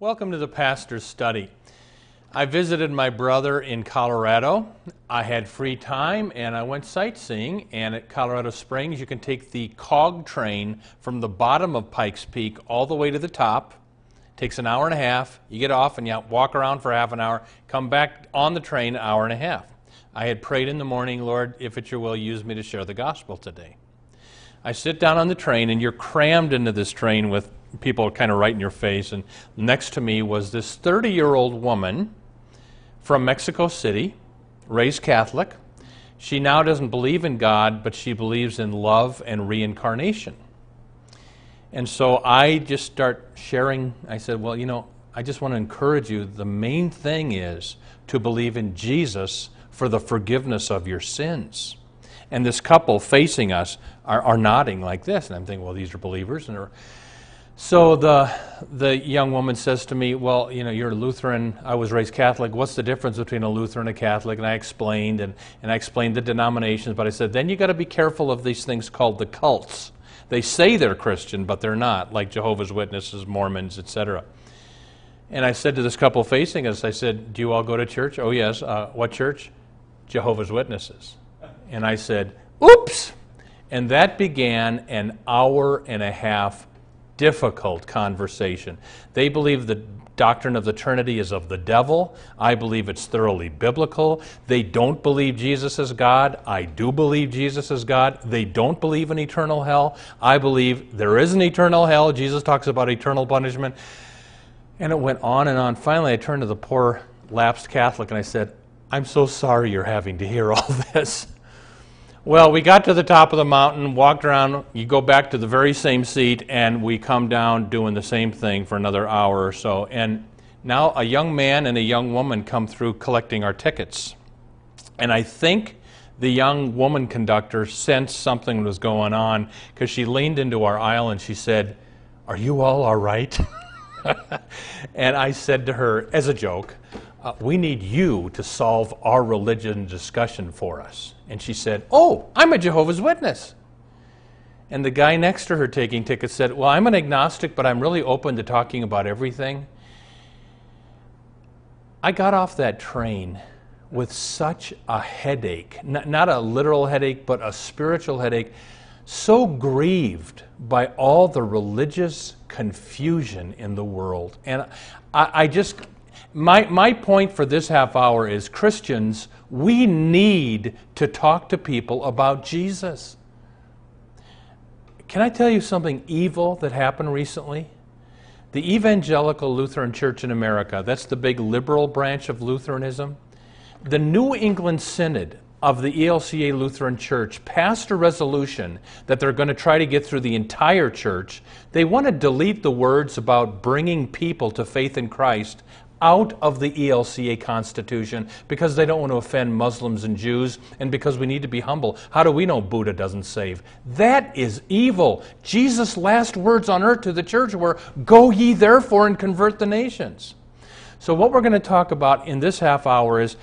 Welcome to the Pastor's Study. I visited my brother in Colorado. I had free time and I went sightseeing. And at Colorado Springs, you can take the COG train from the bottom of Pikes Peak all the way to the top. It takes an hour and a half. You get off and you walk around for half an hour, come back on the train an hour and a half. I had prayed in the morning, Lord, if it's your will, use me to share the gospel today. I sit down on the train, and you're crammed into this train with people are kind of right in your face. And next to me was this 30 year old woman from Mexico City, raised Catholic. She now doesn't believe in God, but she believes in love and reincarnation. And so I just start sharing. I said, Well, you know, I just want to encourage you. The main thing is to believe in Jesus for the forgiveness of your sins. And this couple facing us are, are nodding like this. And I'm thinking, Well, these are believers. And so the, the young woman says to me, Well, you know, you're a Lutheran. I was raised Catholic. What's the difference between a Lutheran and a Catholic? And I explained, and, and I explained the denominations, but I said, Then you got to be careful of these things called the cults. They say they're Christian, but they're not, like Jehovah's Witnesses, Mormons, etc. And I said to this couple facing us, I said, Do you all go to church? Oh, yes. Uh, what church? Jehovah's Witnesses. And I said, Oops! And that began an hour and a half difficult conversation. They believe the doctrine of the Trinity is of the devil. I believe it's thoroughly biblical. They don't believe Jesus is God. I do believe Jesus is God. They don't believe in eternal hell. I believe there is an eternal hell. Jesus talks about eternal punishment. And it went on and on. Finally, I turned to the poor lapsed Catholic and I said, I'm so sorry you're having to hear all this. Well, we got to the top of the mountain, walked around, you go back to the very same seat, and we come down doing the same thing for another hour or so. And now a young man and a young woman come through collecting our tickets. And I think the young woman conductor sensed something was going on because she leaned into our aisle and she said, Are you all all right? and I said to her, as a joke, uh, we need you to solve our religion discussion for us. And she said, Oh, I'm a Jehovah's Witness. And the guy next to her taking tickets said, Well, I'm an agnostic, but I'm really open to talking about everything. I got off that train with such a headache, not, a literal headache, but a spiritual headache, so grieved by all the religious confusion in the world. And I, I just my, my point for this half hour is Christians, we need to talk to people about Jesus. Can I tell you something evil that happened recently? The Evangelical Lutheran Church in America, that's the big liberal branch of Lutheranism, the New England Synod of the ELCA Lutheran Church passed a resolution that they're going to try to get through the entire church. They want to delete the words about bringing people to faith in Christ out of the ELCA Constitution because they don't want to offend Muslims and Jews and because we need to be humble. How do we know Buddha doesn't save? That is evil. Jesus' last words on earth to the church were, Go ye therefore and convert the nations. So, what we're going to talk about in this half hour is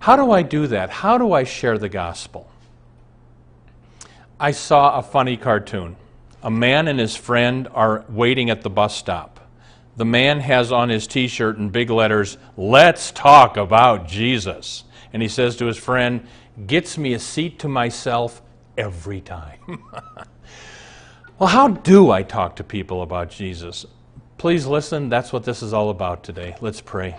how do I do that? How do I share the gospel? I saw a funny cartoon. A man and his friend are waiting at the bus stop the man has on his t shirt in big letters, Let's talk about Jesus. And he says to his friend, Gets me a seat to myself every time. well, how do I talk to people about Jesus? Please listen. That's what this is all about today. Let's pray.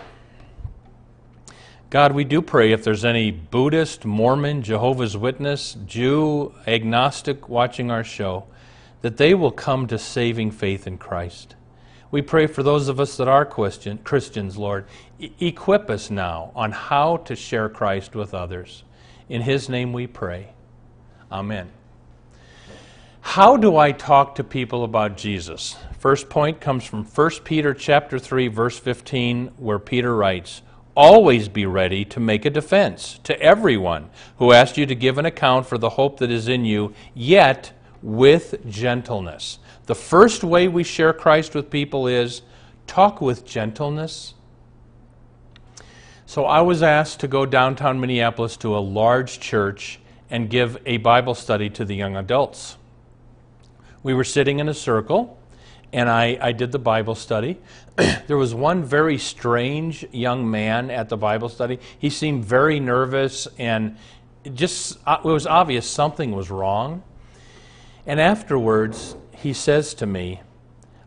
God, we do pray if there's any Buddhist, Mormon, Jehovah's Witness, Jew, agnostic watching our show, that they will come to saving faith in Christ. We pray for those of us that are Christian, Christians, Lord. E- equip us now on how to share Christ with others. In His name we pray. Amen. How do I talk to people about Jesus? First point comes from 1 Peter chapter 3 verse 15 where Peter writes, "Always be ready to make a defense to everyone who asks you to give an account for the hope that is in you, yet with gentleness." The first way we share Christ with people is talk with gentleness. So I was asked to go downtown Minneapolis to a large church and give a Bible study to the young adults. We were sitting in a circle, and I, I did the Bible study. there was one very strange young man at the Bible study. He seemed very nervous, and it just uh, it was obvious something was wrong. And afterwards, he says to me,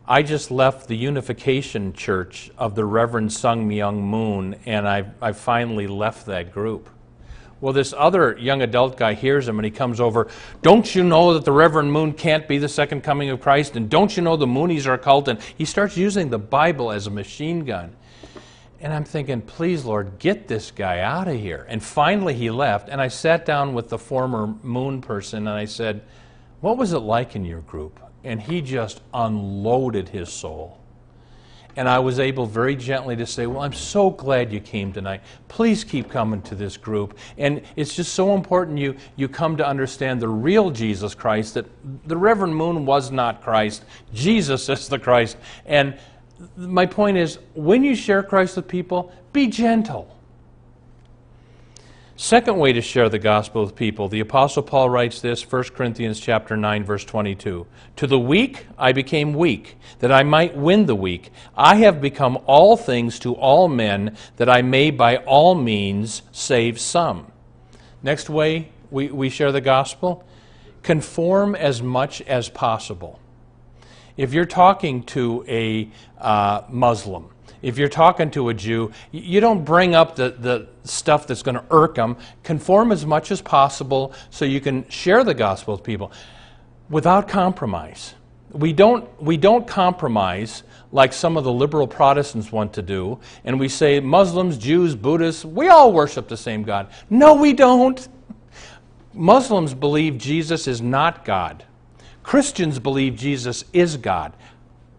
I just left the Unification Church of the Reverend Sun Myung Moon, and I, I finally left that group. Well, this other young adult guy hears him and he comes over. Don't you know that the Reverend Moon can't be the second coming of Christ? And don't you know the Moonies are a cult? And he starts using the Bible as a machine gun. And I'm thinking, please, Lord, get this guy out of here. And finally he left. And I sat down with the former Moon person and I said, What was it like in your group? And he just unloaded his soul. And I was able very gently to say, Well, I'm so glad you came tonight. Please keep coming to this group. And it's just so important you, you come to understand the real Jesus Christ, that the Reverend Moon was not Christ. Jesus is the Christ. And my point is, when you share Christ with people, be gentle. Second way to share the gospel with people, the apostle Paul writes this, 1 Corinthians chapter 9 verse 22. To the weak I became weak, that I might win the weak. I have become all things to all men, that I may by all means save some. Next way we, we share the gospel, conform as much as possible. If you're talking to a uh, Muslim, if you're talking to a Jew, you don't bring up the, the stuff that's going to irk them. Conform as much as possible so you can share the gospel with people without compromise. We don't, we don't compromise like some of the liberal Protestants want to do, and we say Muslims, Jews, Buddhists, we all worship the same God. No, we don't. Muslims believe Jesus is not God. Christians believe Jesus is God.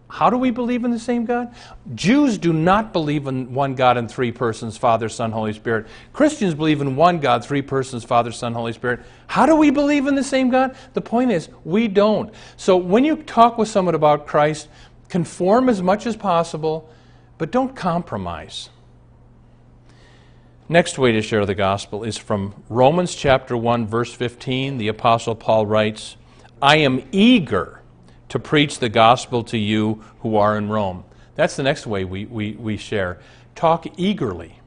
How do we believe in the same God? Jews do not believe in one God in three persons Father, Son, Holy Spirit. Christians believe in one God, three persons Father, Son, Holy Spirit. How do we believe in the same God? The point is, we don't. So when you talk with someone about Christ, conform as much as possible, but don't compromise. Next way to share the gospel is from Romans chapter 1 verse 15. The apostle Paul writes, "I am eager to preach the gospel to you who are in Rome. That's the next way we, we, we share. Talk eagerly.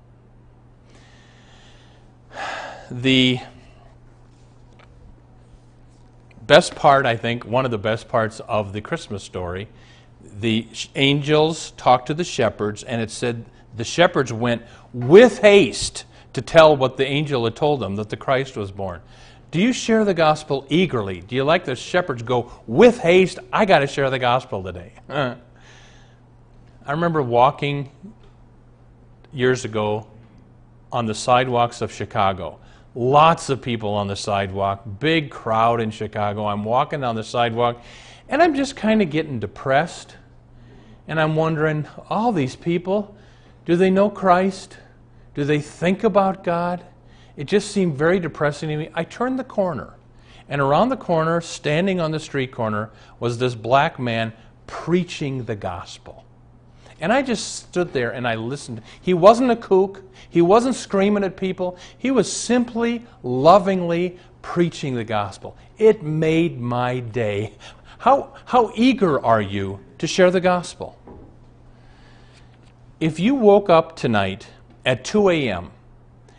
The best part, I think, one of the best parts of the Christmas story, the angels talked to the shepherds, and it said the shepherds went with haste to tell what the angel had told them that the Christ was born. Do you share the gospel eagerly? Do you like the shepherds go with haste? I got to share the gospel today. Uh, I remember walking years ago on the sidewalks of Chicago. Lots of people on the sidewalk, big crowd in Chicago. I'm walking down the sidewalk and I'm just kind of getting depressed. And I'm wondering all these people, do they know Christ? Do they think about God? It just seemed very depressing to me. I turned the corner, and around the corner, standing on the street corner, was this black man preaching the gospel. And I just stood there and I listened. He wasn't a kook. He wasn't screaming at people. He was simply lovingly preaching the gospel. It made my day. How, how eager are you to share the gospel? If you woke up tonight at 2 a.m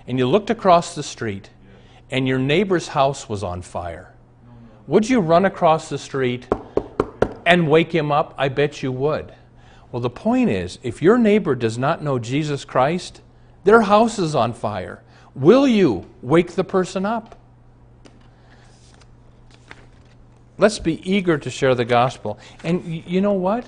and you looked across the street and your neighbor's house was on fire, would you run across the street and wake him up? I bet you would. Well, the point is, if your neighbor does not know Jesus Christ, their house is on fire. Will you wake the person up? Let's be eager to share the gospel. And you know what?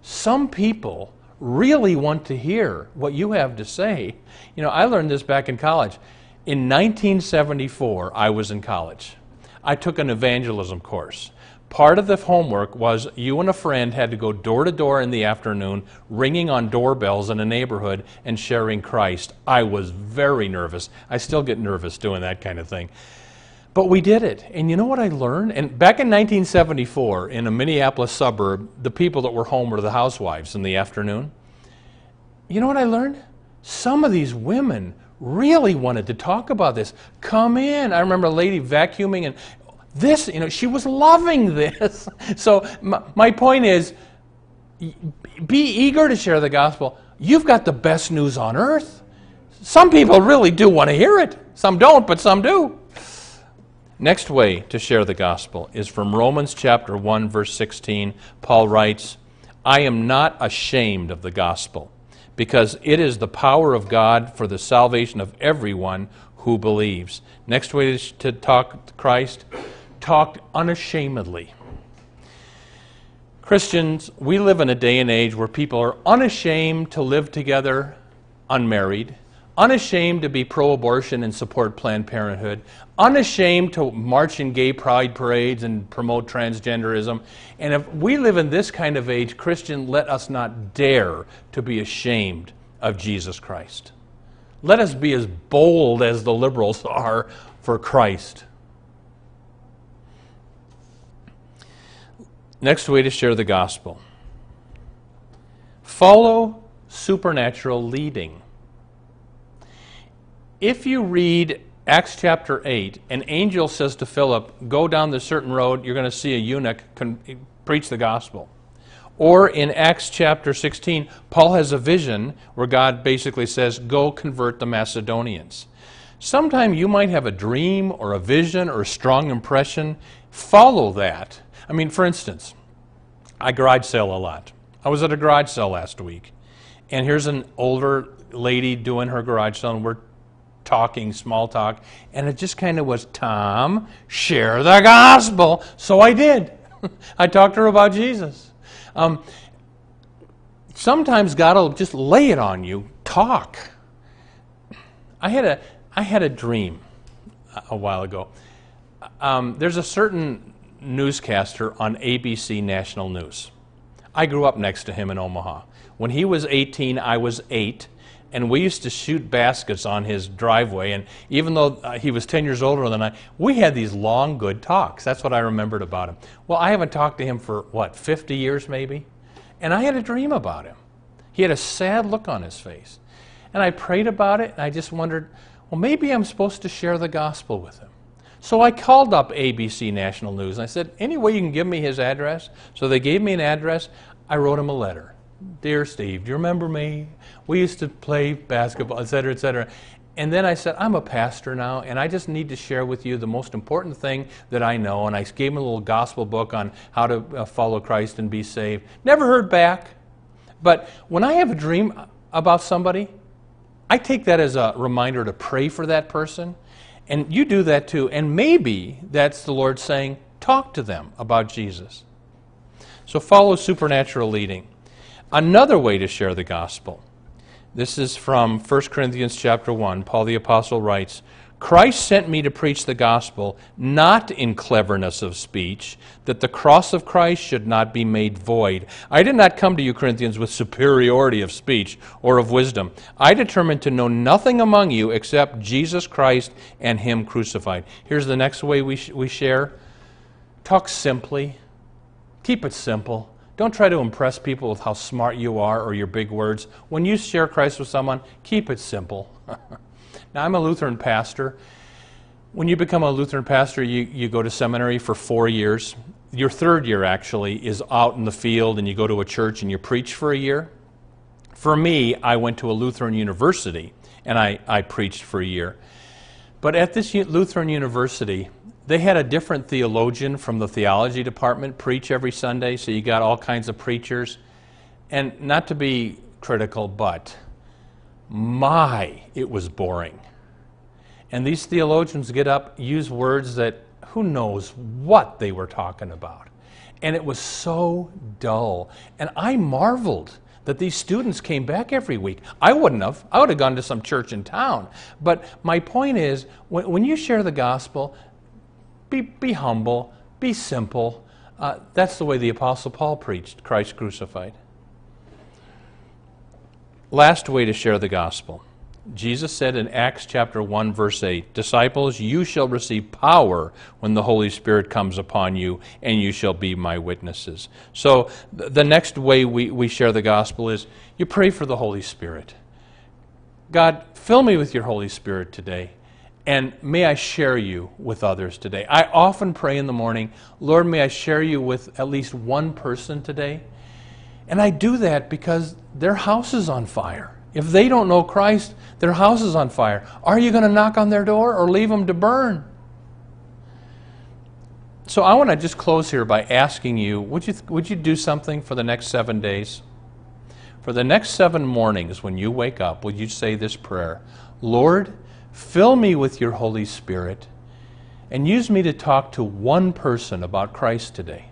Some people really want to hear what you have to say. You know, I learned this back in college. In 1974, I was in college. I took an evangelism course. part of the homework was you and a friend had to go door to door in the afternoon, ringing on doorbells in a neighborhood and sharing Christ. I was very nervous. I still get nervous doing that kind of thing. But we did it. And you know what I learned? And back in 1974, in a Minneapolis suburb, the people that were home were the housewives in the afternoon. You know what I learned? Some of these women really wanted to talk about this. Come in. I remember a lady vacuuming and this, you know, she was loving this. So my, my point is be eager to share the gospel. You've got the best news on earth. Some people really do want to hear it. Some don't, but some do. Next way to share the gospel is from Romans chapter 1 verse 16. Paul writes, "I am not ashamed of the gospel, because it is the power of God for the salvation of everyone who believes." Next way to talk to Christ, talked unashamedly. Christians, we live in a day and age where people are unashamed to live together unmarried, unashamed to be pro abortion and support Planned Parenthood, unashamed to march in gay pride parades and promote transgenderism. And if we live in this kind of age, Christian, let us not dare to be ashamed of Jesus Christ. Let us be as bold as the liberals are for Christ. Next way to share the gospel follow supernatural leading. If you read Acts chapter 8, an angel says to Philip, Go down this certain road, you're going to see a eunuch preach the gospel. Or in Acts chapter 16, Paul has a vision where God basically says, Go convert the Macedonians. Sometime you might have a dream or a vision or a strong impression. Follow that I mean, for instance, I garage sale a lot. I was at a garage sale last week, and here's an older lady doing her garage sale, and we're talking small talk, and it just kind of was, Tom, share the gospel. So I did. I talked to her about Jesus. Um, sometimes God will just lay it on you. Talk. I had a I had a dream a while ago. Um, there's a certain newscaster on ABC National News. I grew up next to him in Omaha. When he was 18, I was 8, and we used to shoot baskets on his driveway. And even though uh, he was 10 years older than I, we had these long, good talks. That's what I remembered about him. Well, I haven't talked to him for, what, 50 years maybe? And I had a dream about him. He had a sad look on his face. And I prayed about it, and I just wondered, well, maybe I'm supposed to share the gospel with him. So I called up ABC National News and I said, Any way you can give me his address? So they gave me an address. I wrote him a letter. Dear Steve, do you remember me? We used to play basketball, et cetera, et cetera. And then I said, I'm a pastor now, and I just need to share with you the most important thing that I know. And I gave him a little gospel book on how to uh, follow Christ and be saved. Never heard back. But when I have a dream about somebody, I take that as a reminder to pray for that person and you do that too. And maybe that's the Lord saying, talk to them about Jesus. So follow supernatural leading. Another way to share the gospel. This is from 1 Corinthians chapter 1. Paul the apostle writes, Christ sent me to preach the gospel, not in cleverness of speech, that the cross of Christ should not be made void. I did not come to you, Corinthians, with superiority of speech or of wisdom. I determined to know nothing among you except Jesus Christ and Him crucified. Here's the next way we, sh- we share talk simply, keep it simple. Don't try to impress people with how smart you are or your big words. When you share Christ with someone, keep it simple. Now, I'm a Lutheran pastor. When you become a Lutheran pastor, you, you go to seminary for four years. Your third year, actually, is out in the field and you go to a church and you preach for a year. For me, I went to a Lutheran university and I, I preached for a year. But at this Lutheran university, they had a different theologian from the theology department preach every Sunday, so you got all kinds of preachers. And not to be critical, but my, it was boring. And these theologians get up, use words that who knows what they were talking about. And it was so dull. And I marveled that these students came back every week. I wouldn't have. I would have gone to some church in town. But my point is when, when you share the gospel, be, be humble, be simple. Uh, that's the way the Apostle Paul preached Christ crucified. Last way to share the gospel. Jesus said in Acts chapter 1, verse 8, Disciples, you shall receive power when the Holy Spirit comes upon you, and you shall be my witnesses. So, th- the next way we, we share the gospel is you pray for the Holy Spirit. God, fill me with your Holy Spirit today, and may I share you with others today. I often pray in the morning, Lord, may I share you with at least one person today. And I do that because their house is on fire. If they don't know Christ, their house is on fire. Are you going to knock on their door or leave them to burn? So I want to just close here by asking you would, you would you do something for the next seven days? For the next seven mornings, when you wake up, would you say this prayer Lord, fill me with your Holy Spirit and use me to talk to one person about Christ today?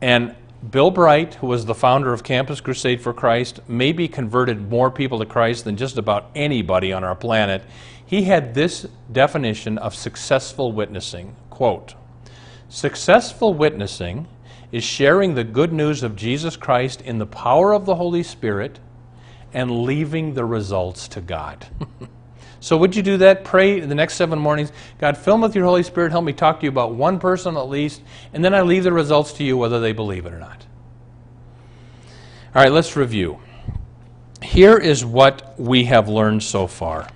And Bill Bright, who was the founder of Campus Crusade for Christ, maybe converted more people to Christ than just about anybody on our planet. He had this definition of successful witnessing quote, Successful witnessing is sharing the good news of Jesus Christ in the power of the Holy Spirit and leaving the results to God. So would you do that? Pray the next seven mornings. God, fill me with your Holy Spirit. Help me talk to you about one person at least, and then I leave the results to you whether they believe it or not. All right, let's review. Here is what we have learned so far.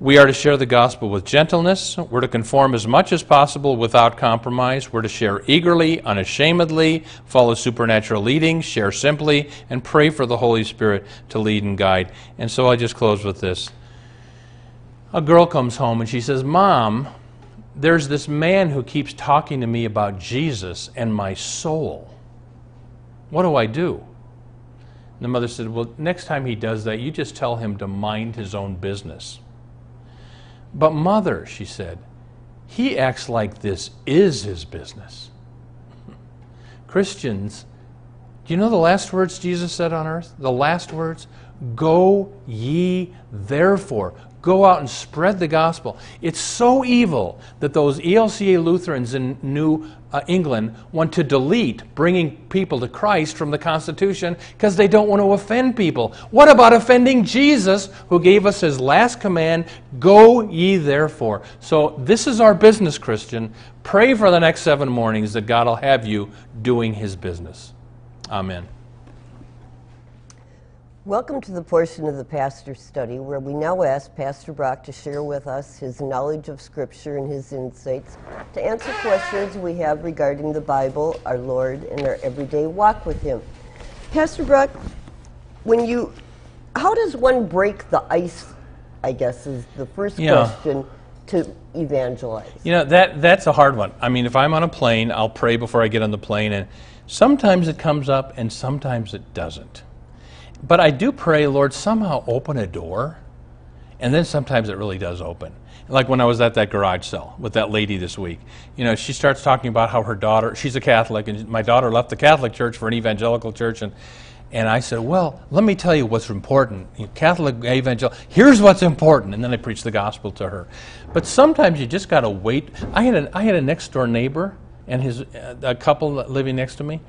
We are to share the gospel with gentleness. We're to conform as much as possible without compromise. We're to share eagerly, unashamedly, follow supernatural leading, share simply, and pray for the Holy Spirit to lead and guide. And so I just close with this a girl comes home and she says, Mom, there's this man who keeps talking to me about Jesus and my soul. What do I do? And the mother said, Well, next time he does that, you just tell him to mind his own business. But, mother, she said, he acts like this is his business. Christians, do you know the last words Jesus said on earth? The last words? Go ye therefore. Go out and spread the gospel. It's so evil that those ELCA Lutherans in New uh, England want to delete bringing people to Christ from the Constitution because they don't want to offend people. What about offending Jesus, who gave us his last command Go ye therefore? So, this is our business, Christian. Pray for the next seven mornings that God will have you doing his business. Amen. Welcome to the portion of the pastor study where we now ask Pastor Brock to share with us his knowledge of Scripture and his insights to answer questions we have regarding the Bible, our Lord, and our everyday walk with Him. Pastor Brock, when you, how does one break the ice? I guess is the first Yeah. question to evangelize. You know, that, that's a hard one. I mean, if I'm on a plane, I'll pray before I get on the plane, and sometimes it comes up and sometimes it doesn't. But I do pray, Lord, somehow open a door, and then sometimes it really does open. Like when I was at that garage sale with that lady this week, you know, she starts talking about how her daughter, she's a Catholic, and my daughter left the Catholic church for an evangelical church, and and I said, well, let me tell you what's important. Catholic, evangelical, here's what's important. And then I preached the gospel to her. But sometimes you just got to wait. I had, a, I had a next door neighbor and his, uh, a couple living next to me.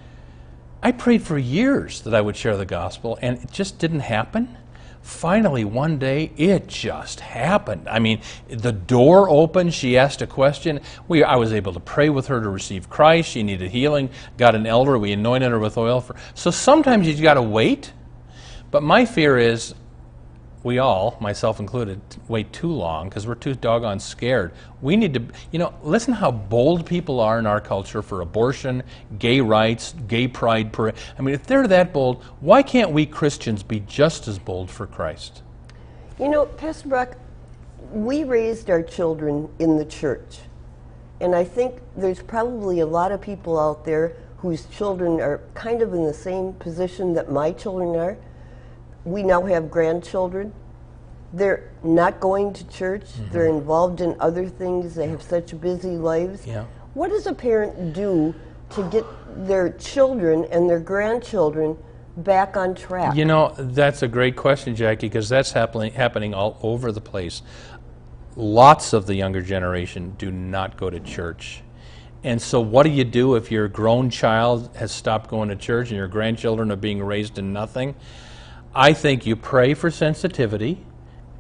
I prayed for years that I would share the gospel, and it just didn't happen. Finally, one day, it just happened. I mean, the door opened. She asked a question. We, I was able to pray with her to receive Christ. She needed healing. Got an elder. We anointed her with oil. For, so sometimes you've got to wait. But my fear is we all, myself included, wait too long because we're too doggone scared. We need to, you know, listen how bold people are in our culture for abortion, gay rights, gay pride. I mean, if they're that bold, why can't we Christians be just as bold for Christ? You know, Pastor Brock, we raised our children in the church. And I think there's probably a lot of people out there whose children are kind of in the same position that my children are. We now have grandchildren. They're not going to church, Mm-hmm. they're involved in other things, they have such busy lives. Yeah. What does a parent do to get their children and their grandchildren back on track? You know, that's a great question, Jackie, because that's happening, happening all over the place. Lots of the younger generation do not go to church. And so, what do you do if your grown child has stopped going to church and your grandchildren are being raised in nothing? I think you pray for sensitivity,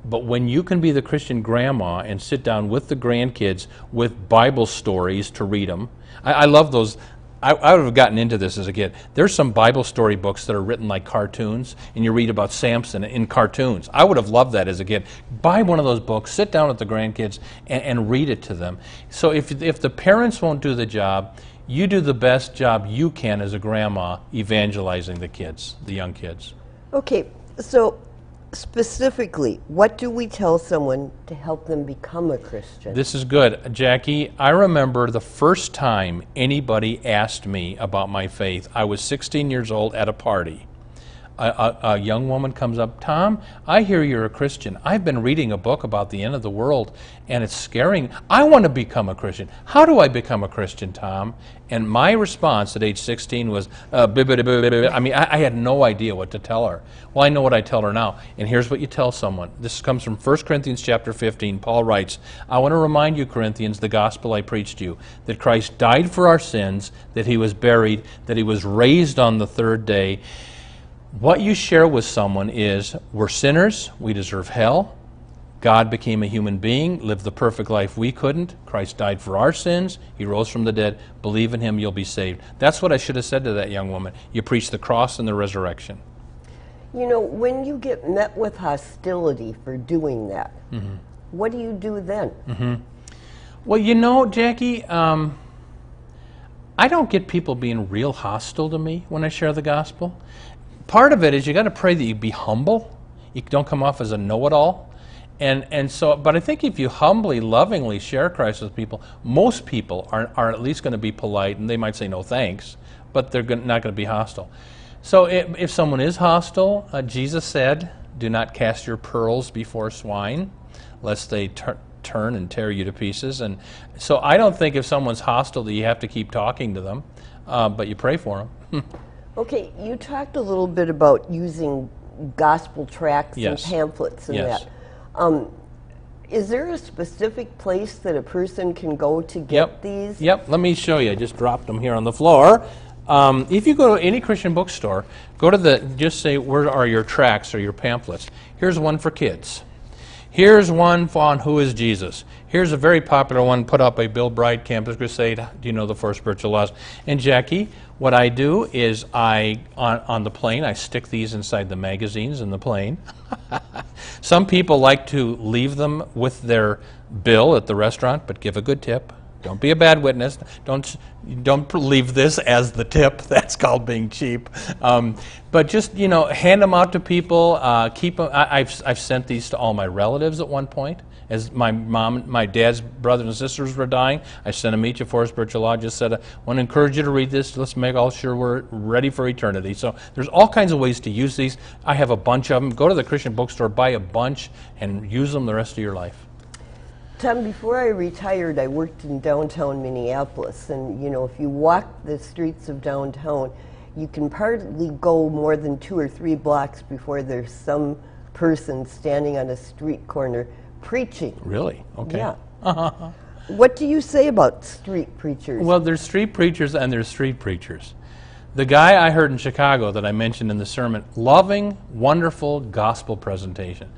but when you can be the Christian grandma and sit down with the grandkids with Bible stories to read them, I, I love those. I, I, would have gotten into this as a kid. There's some Bible story books that are written like cartoons, and you read about Samson in cartoons. I would have loved that as a kid. Buy one of those books, sit down with the grandkids, and, and read it to them. So if, if the parents won't do the job, you do the best job you can as a grandma evangelizing the kids, the young kids. Okay, so specifically, what do we tell someone to help them become a Christian? This is good. Jackie, I remember the first time anybody asked me about my faith. I was 16 years old at a party a, a, a, young woman comes up, Tom, I hear you're a Christian. I've been reading a book about the end of the world and it's scaring. I want to become a Christian. How do I become a Christian, Tom? And my response at age 16 was, uh, I mean, I, I, had no idea what to tell her. Well, I know what I tell her now. And here's what you tell someone. This comes from 1 Corinthians chapter 15. Paul writes, I want to remind you, Corinthians, the gospel I preached you, that Christ died for our sins, that he was buried, that he was raised on the third day what you share with someone is we're sinners, we deserve hell. God became a human being, lived the perfect life we couldn't. Christ died for our sins. He rose from the dead. Believe in him, you'll be saved. That's what I should have said to that young woman. You preach the cross and the resurrection. You know, when you get met with hostility for doing that, mm-hmm. what do you do then? Mm-hmm. Well, you know, Jackie, um, I don't get people being real hostile to me when I share the gospel part of it is you got to pray that you be humble. You don't come off as a know-it-all. And, and so, but I think if you humbly, lovingly share Christ with people, most people are, are at least going to be polite and they might say no thanks, but they're not going to be hostile. So if, if someone is hostile, uh, Jesus said, do not cast your pearls before swine, lest they tur- turn and tear you to pieces. And so I don't think if someone's hostile that you have to keep talking to them, uh, but you pray for them. Okay, you talked a little bit about using gospel tracts yes. and pamphlets and yes. that. Um, is there a specific place that a person can go to get yep. these? Yep, let me show you. I just dropped them here on the floor. Um, if you go to any Christian bookstore, go to the, just say, where are your tracts or your pamphlets? Here's one for kids. Here's one on who is Jesus. Here's a very popular one put up by Bill Bright, Campus Crusade. Do you know the four spiritual laws? And Jackie, what I do is I, on, on the plane, I stick these inside the magazines in the plane. Some people like to leave them with their bill at the restaurant, but give a good tip. Don't be a bad witness. Don't don't leave this as the tip. That's called being cheap. Um, but just you know, hand them out to people. Uh, keep them. I, have I've sent these to all my relatives at one point. As my mom, my dad's brothers and sisters were dying, I sent them each a law. Just said, I want to encourage you to read this. Let's make all sure we're ready for eternity. So there's all kinds of ways to use these. I have a bunch of them. Go to the Christian bookstore, buy a bunch, and use them the rest of your life. Tom, before I retired, I worked in downtown Minneapolis. And, you know, if you walk the streets of downtown, you can hardly go more than two or three blocks before there's some person standing on a street corner preaching. Really? Okay. Yeah. what do you say about street preachers? Well, there's street preachers and there's street preachers. The guy I heard in Chicago that I mentioned in the sermon, loving, wonderful gospel presentation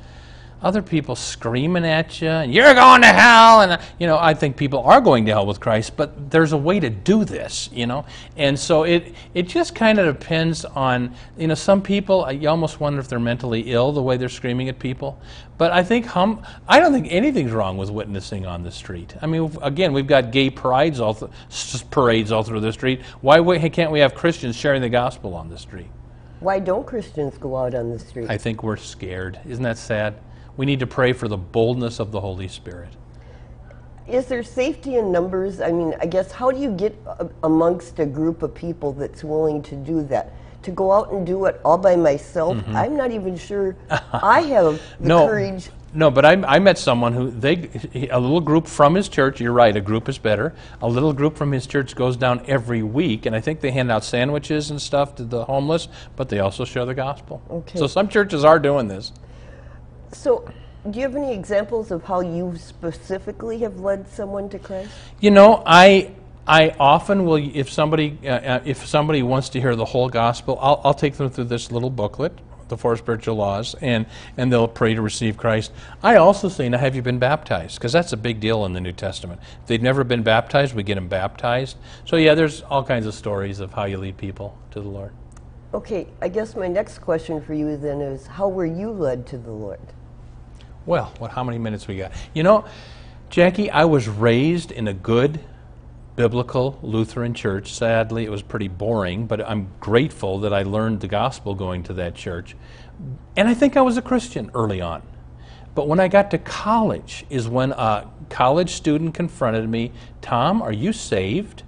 other people screaming at you, and you're going to hell. And, you know, I think people are going to hell with Christ, but there's a way to do this, you know. And so it, it just kind of depends on, you know, some people, you almost wonder if they're mentally ill the way they're screaming at people. But I think, hum, I don't think anything's wrong with witnessing on the street. I mean, again, we've got gay parades all, th- parades all through the street. Why can't we have Christians sharing the gospel on the street? Why don't Christians go out on the street? I think we're scared. Isn't that sad? We need to pray for the boldness of the Holy Spirit. Is there safety in numbers? I mean, I guess how do you get amongst a group of people that's willing to do that? To go out and do it all by myself, mm-hmm. I'm not even sure I have the no, courage. No, but I, I met someone who they a little group from his church. You're right, a group is better. A little group from his church goes down every week, and I think they hand out sandwiches and stuff to the homeless, but they also share the gospel. Okay. So some churches are doing this. So, do you have any examples of how you specifically have led someone to Christ? You know, I I often will, if somebody, uh, uh, if somebody wants to hear the whole gospel, I'll, I'll take them through this little booklet, the Four Spiritual Laws, and, and they'll pray to receive Christ. I also say, now have you been baptized? Because that's a big deal in the New Testament. If they've never been baptized, we get them baptized. So yeah, there's all kinds of stories of how you lead people to the Lord. Okay, I guess my next question for you then is how were you led to the Lord? Well, what, how many minutes we got? You know, Jackie, I was raised in a good biblical Lutheran church. Sadly, it was pretty boring, but I'm grateful that I learned the gospel going to that church. And I think I was a Christian early on. But when I got to college, is when a college student confronted me Tom, are you saved?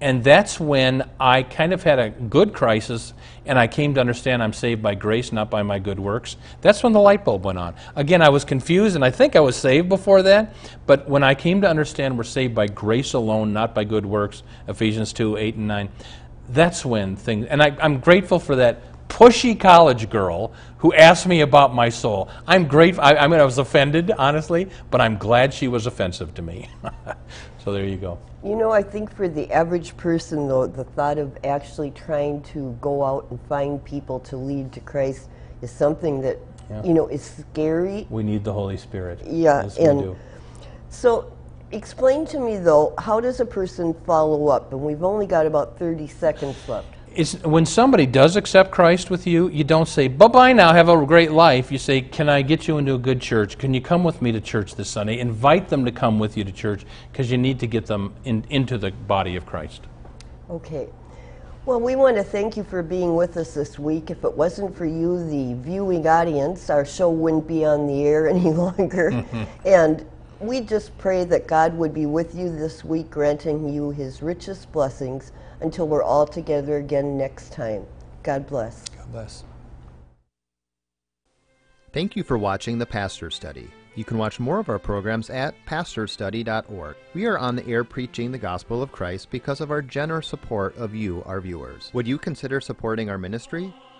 And that's when I kind of had a good crisis and I came to understand I'm saved by grace, not by my good works. That's when the light bulb went on. Again, I was confused and I think I was saved before that, but when I came to understand we're saved by grace alone, not by good works, Ephesians 2 8 and 9, that's when things, and I, I'm grateful for that pushy college girl who asked me about my soul. I'm grateful. I, I mean, I was offended, honestly, but I'm glad she was offensive to me. so there you go. You know, I think for the average person, though, the thought of actually trying to go out and find people to lead to Christ is something that, Yeah. you know, is scary. We need the Holy Spirit. Yeah, Yes, and we do. so explain to me, though, how does a person follow up? And we've only got about 30 seconds left. It's, when somebody does accept Christ with you, you don't say, bye bye now, have a great life. You say, can I get you into a good church? Can you come with me to church this Sunday? Invite them to come with you to church because you need to get them in, into the body of Christ. Okay. Well, we want to thank you for being with us this week. If it wasn't for you, the viewing audience, our show wouldn't be on the air any longer. and we just pray that God would be with you this week, granting you his richest blessings until we're all together again next time. God bless. God bless. Thank you for watching the Pastor Study. You can watch more of our programs at pastorstudy.org. We are on the air preaching the gospel of Christ because of our generous support of you, our viewers. Would you consider supporting our ministry?